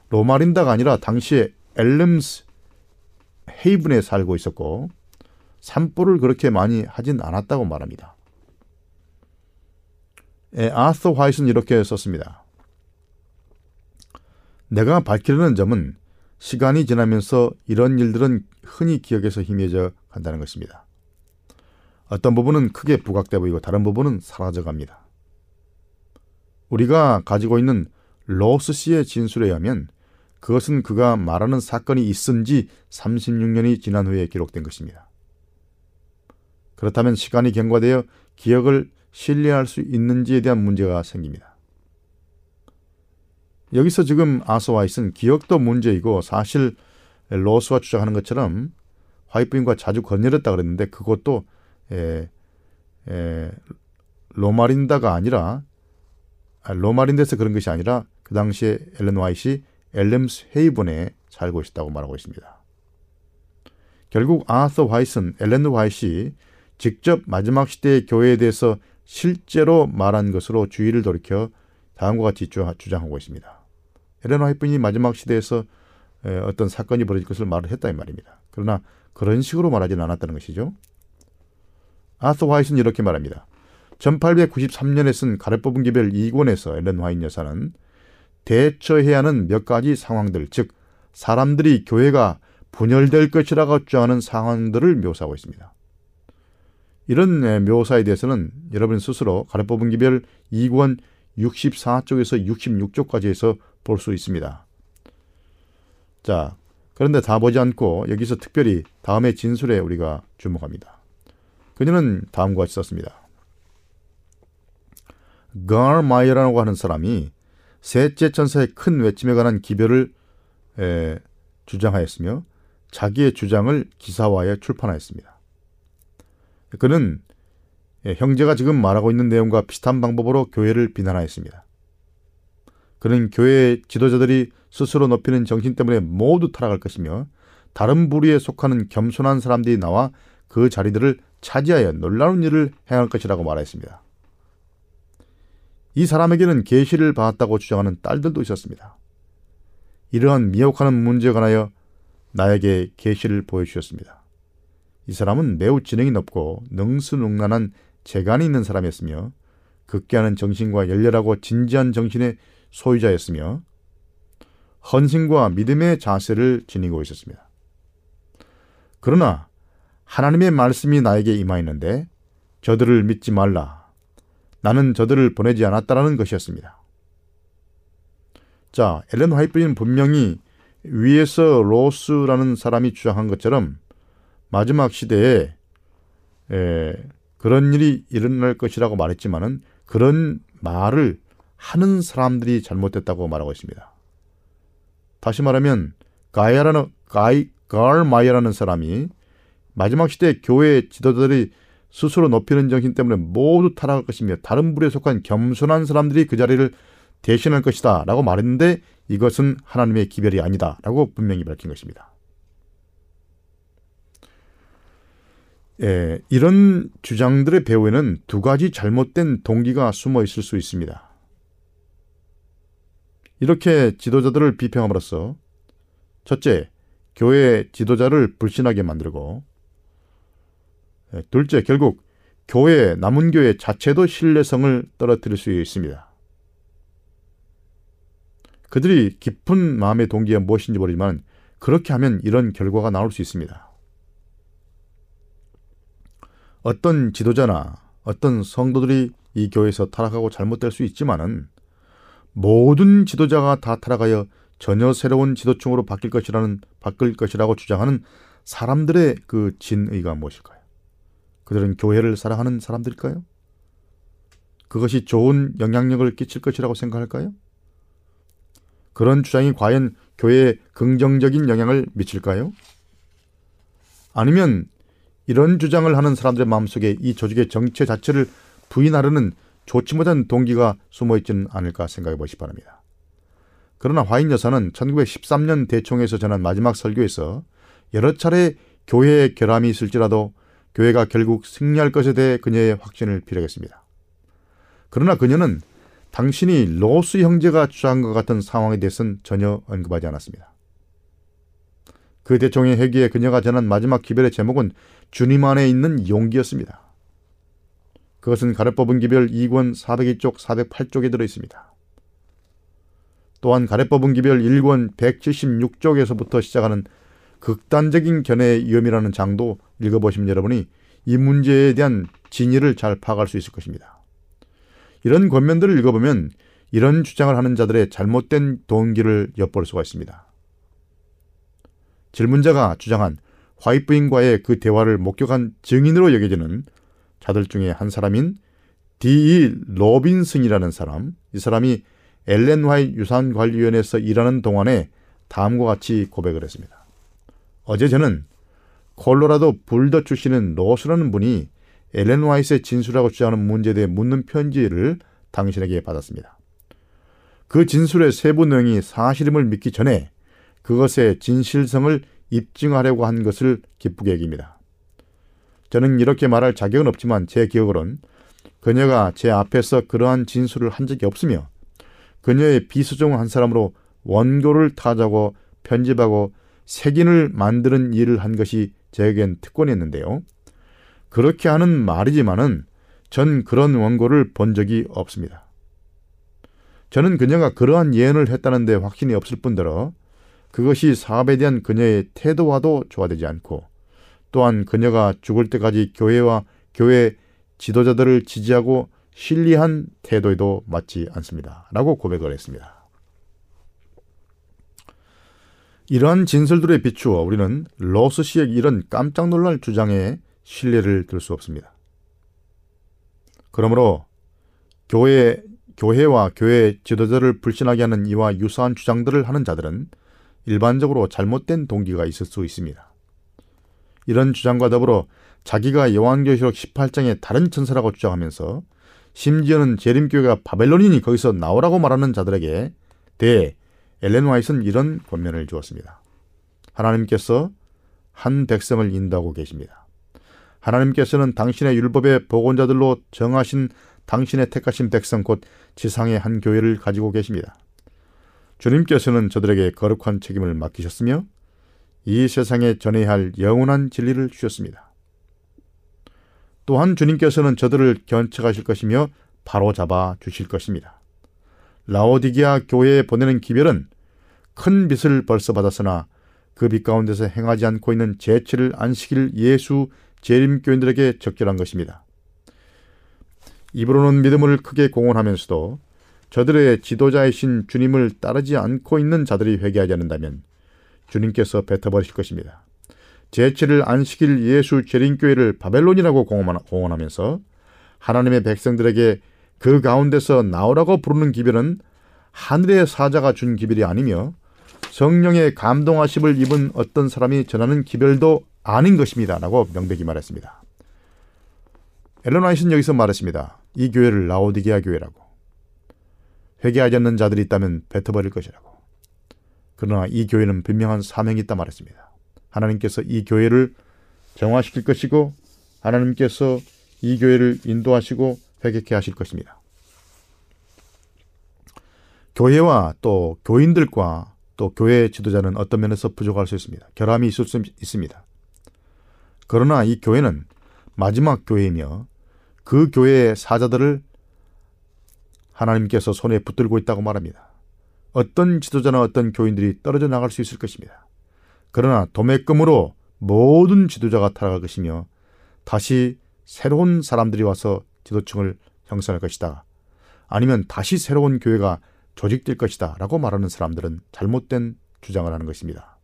로마린다가 아니라 당시에 엘름스 헤이븐에 살고 있었고 산보를 그렇게 많이 하진 않았다고 말합니다. 에, 아서 화이트는 이렇게 썼습니다. 내가 밝히려는 점은 시간이 지나면서 이런 일들은 흔히 기억에서 희미해져 간다는 것입니다. 어떤 부분은 크게 부각돼 보이고 다른 부분은 사라져 갑니다. 우리가 가지고 있는 로스 씨의 진술에 의하면 그것은 그가 말하는 사건이 있은 지 36년이 지난 후에 기록된 것입니다. 그렇다면 시간이 경과되어 기억을 신뢰할 수 있는지에 대한 문제가 생깁니다. 여기서 지금 아스와이스는 기억도 문제이고 사실 로스가 주장하는 것처럼 화이트인과 자주 건드렸다 그랬는데 그것도 에, 에, 로마린다가 아니라 아, 로마린데서 그런 것이 아니라 그 당시에 엘렌 화이트이 엘렘스 헤이븐에 살고 있었다고 말하고 있습니다. 결국 아서 화이트는 엘렌 화이트이 직접 마지막 시대의 교회에 대해서 실제로 말한 것으로 주의를 돌이켜 다음과 같이 주장하고 있습니다. 엘렌 화이트이 마지막 시대에서 어떤 사건이 벌어질 것을 말을 했다 이 말입니다. 그러나 그런 식으로 말하지는 않았다는 것이죠. 아서 화이트는 이렇게 말합니다. 1893년에 쓴 가래 뽑은 기별 2권에서 엘렌 화이트 여사는 대처해야 하는 몇 가지 상황들, 즉 사람들이 교회가 분열될 것이라고 주장하는 상황들을 묘사하고 있습니다. 이런 묘사에 대해서는 여러분 스스로 가래 뽑은 기별 2권 64쪽에서 66쪽까지 해서 볼 수 있습니다. 자, 그런데 다 보지 않고 여기서 특별히 다음의 진술에 우리가 주목합니다. 그녀는 다음과 같이 썼습니다. 가마이어라고 하는 사람이 셋째 천사의 큰 외침에 관한 기별을 에, 주장하였으며 자기의 주장을 기사화해 출판하였습니다. 그는 예, 형제가 지금 말하고 있는 내용과 비슷한 방법으로 교회를 비난하였습니다. 그는 교회 지도자들이 스스로 높이는 정신 때문에 모두 타락할 것이며 다른 부류에 속하는 겸손한 사람들이 나와 그 자리들을 차지하여 놀라운 일을 행할 것이라고 말했습니다. 이 사람에게는 계시를 받았다고 주장하는 딸들도 있었습니다. 이러한 미혹하는 문제에 관하여 나에게 계시를 보여주셨습니다. 이 사람은 매우 지능이 높고 능수능란한 재간이 있는 사람이었으며 극기하는 정신과 열렬하고 진지한 정신의 소유자였으며 헌신과 믿음의 자세를 지니고 있었습니다. 그러나 하나님의 말씀이 나에게 임하였는데 저들을 믿지 말라. 나는 저들을 보내지 않았다라는 것이었습니다. 자, 엘렌 화이트는 분명히 위에서 로스라는 사람이 주장한 것처럼 마지막 시대에 에, 그런 일이 일어날 것이라고 말했지만은 그런 말을 하는 사람들이 잘못됐다고 말하고 있습니다. 다시 말하면 가야라는 가이 가르마이라는 사람이 마지막 시대 교회 지도자들이 스스로 높이는 정신 때문에 모두 타락할 것이며 다른 부류에 속한 겸손한 사람들이 그 자리를 대신할 것이다 라고 말했는데 이것은 하나님의 기별이 아니다 라고 분명히 밝힌 것입니다. 예, 이런 주장들의 배후에는 두 가지 잘못된 동기가 숨어 있을 수 있습니다. 이렇게 지도자들을 비평함으로써 첫째, 교회 지도자를 불신하게 만들고 예, 둘째, 결국 교회 남은 교회 자체도 신뢰성을 떨어뜨릴 수 있습니다. 그들이 깊은 마음의 동기가 무엇인지 모르지만 그렇게 하면 이런 결과가 나올 수 있습니다. 어떤 지도자나 어떤 성도들이 이 교회에서 타락하고 잘못될 수 있지만은 모든 지도자가 다 타락하여 전혀 새로운 지도층으로 바뀔 것이라는 바뀔 것이라고 주장하는 사람들의 그 진의가 무엇일까요? 그들은 교회를 사랑하는 사람들일까요? 그것이 좋은 영향력을 끼칠 것이라고 생각할까요? 그런 주장이 과연 교회에 긍정적인 영향을 미칠까요? 아니면 이런 주장을 하는 사람들의 마음속에 이 조직의 정체 자체를 부인하려는 좋지 못한 동기가 숨어 있지는 않을까 생각해 보시기 바랍니다. 그러나 화인 여사는 1913년 대총에서 전한 마지막 설교에서 여러 차례 교회의 결함이 있을지라도 교회가 결국 승리할 것에 대해 그녀의 확신을 비력했습니다. 그러나 그녀는 당신이 로스 형제가 주장한 것 같은 상황에 대해서는 전혀 언급하지 않았습니다. 그 대총의 회기에 그녀가 전한 마지막 기별의 제목은 주님 안에 있는 용기였습니다. 그것은 가래 뽑은 기별 2권 402쪽 408쪽에 들어 있습니다. 또한 가래 뽑은 기별 1권 176쪽에서부터 시작하는 극단적인 견해의 위험이라는 장도 읽어보시면 여러분이 이 문제에 대한 진위를 잘 파악할 수 있을 것입니다. 이런 권면들을 읽어보면 이런 주장을 하는 자들의 잘못된 동기를 엿볼 수가 있습니다. 질문자가 주장한 화이트부인과의 그 대화를 목격한 증인으로 여겨지는 자들 중에 한 사람인 D.E. 로빈슨이라는 사람, 이 사람이 엘렌 화잇 유산관리위원회에서 일하는 동안에 다음과 같이 고백을 했습니다. 어제 저는 콜로라도 불더 출신인 로스라는 분이 엘렌 화이트의 진술하고 주장하는 문제에 대해 묻는 편지를 당신에게 받았습니다. 그 진술의 세부 내용이 사실임을 믿기 전에 그것의 진실성을 입증하려고 한 것을 기쁘게 여깁니다. 저는 이렇게 말할 자격은 없지만 제 기억으론 그녀가 제 앞에서 그러한 진술을 한 적이 없으며 그녀의 비수종 한 사람으로 원고를 타자고 편집하고 색인을 만드는 일을 한 것이 제겐 특권이었는데요. 그렇게 하는 말이지만은 전 그런 원고를 본 적이 없습니다. 저는 그녀가 그러한 예언을 했다는데 확신이 없을 뿐더러 그것이 사업에 대한 그녀의 태도와도 조화되지 않고 또한 그녀가 죽을 때까지 교회와 교회 지도자들을 지지하고 신리한 태도에도 맞지 않습니다. 라고 고백을 했습니다. 이러한 진술들에 비추어 우리는 로스 씨의 이런 깜짝 놀랄 주장에 신뢰를 들 수 없습니다. 그러므로 교회, 교회와 교회 지도자를 불신하게 하는 이와 유사한 주장들을 하는 자들은 일반적으로 잘못된 동기가 있을 수 있습니다. 이런 주장과 더불어 자기가 요한계시록 18장의 다른 천사라고 주장하면서 심지어는 재림교회가 바벨론이니 거기서 나오라고 말하는 자들에게 대해 엘렌 화이트는 이런 권면을 주었습니다. 하나님께서 한 백성을 인도하고 계십니다. 하나님께서는 당신의 율법의 복원자들로 정하신 당신의 택하신 백성 곧 지상의 한 교회를 가지고 계십니다. 주님께서는 저들에게 거룩한 책임을 맡기셨으며 이 세상에 전해야 할 영원한 진리를 주셨습니다. 또한 주님께서는 저들을 견책하실 것이며 바로 잡아 주실 것입니다. 라오디기아 교회에 보내는 기별은 큰 빚을 벌써 받았으나 그 빚 가운데서 행하지 않고 있는 제치를 안식일 예수 재림교인들에게 적절한 것입니다. 입으로는 믿음을 크게 공언하면서도 저들의 지도자이신 주님을 따르지 않고 있는 자들이 회개하지 않는다면 주님께서 뱉어버리실 것입니다. 제7일 안식일 예수 재림교회를 바벨론이라고 공언하면서 하나님의 백성들에게 그 가운데서 나오라고 부르는 기별은 하늘의 사자가 준 기별이 아니며 성령의 감동하심을 입은 어떤 사람이 전하는 기별도 아닌 것입니다. 라고 명백히 말했습니다. 앨런 화이트는 여기서 말했습니다. 이 교회를 라오디게아 교회라고. 회개하지 않는 자들이 있다면 뱉어버릴 것이라고. 그러나 이 교회는 분명한 사명이 있다 말했습니다. 하나님께서 이 교회를 정화시킬 것이고 하나님께서 이 교회를 인도하시고 회개케 하실 것입니다. 교회와 또 교인들과 또 교회 지도자는 어떤 면에서 부족할 수 있습니다. 결함이 있을 수 있습니다. 그러나 이 교회는 마지막 교회이며 그 교회의 사자들을 하나님께서 손에 붙들고 있다고 말합니다. 어떤 지도자나 어떤 교인들이 떨어져 나갈 수 있을 것입니다. 그러나 도매금으로 모든 지도자가 타락할 것이며 다시 새로운 사람들이 와서 지도층을 형성할 것이다. 아니면 다시 새로운 교회가 조직될 것이다. 라고 말하는 사람들은 잘못된 주장을 하는 것입니다.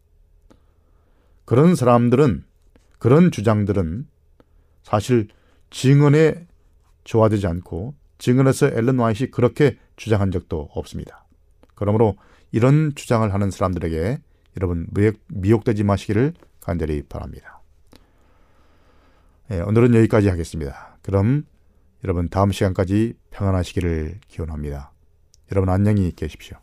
그런 사람들은, 그런 주장들은 사실 증언에 조화되지 않고 증언에서 앨런 와이시 그렇게 주장한 적도 없습니다. 그러므로 이런 주장을 하는 사람들에게 여러분 미혹, 되지 마시기를 간절히 바랍니다. 네, 오늘은 여기까지 하겠습니다. 그럼 여러분 다음 시간까지 평안하시기를 기원합니다. 여러분 안녕히 계십시오.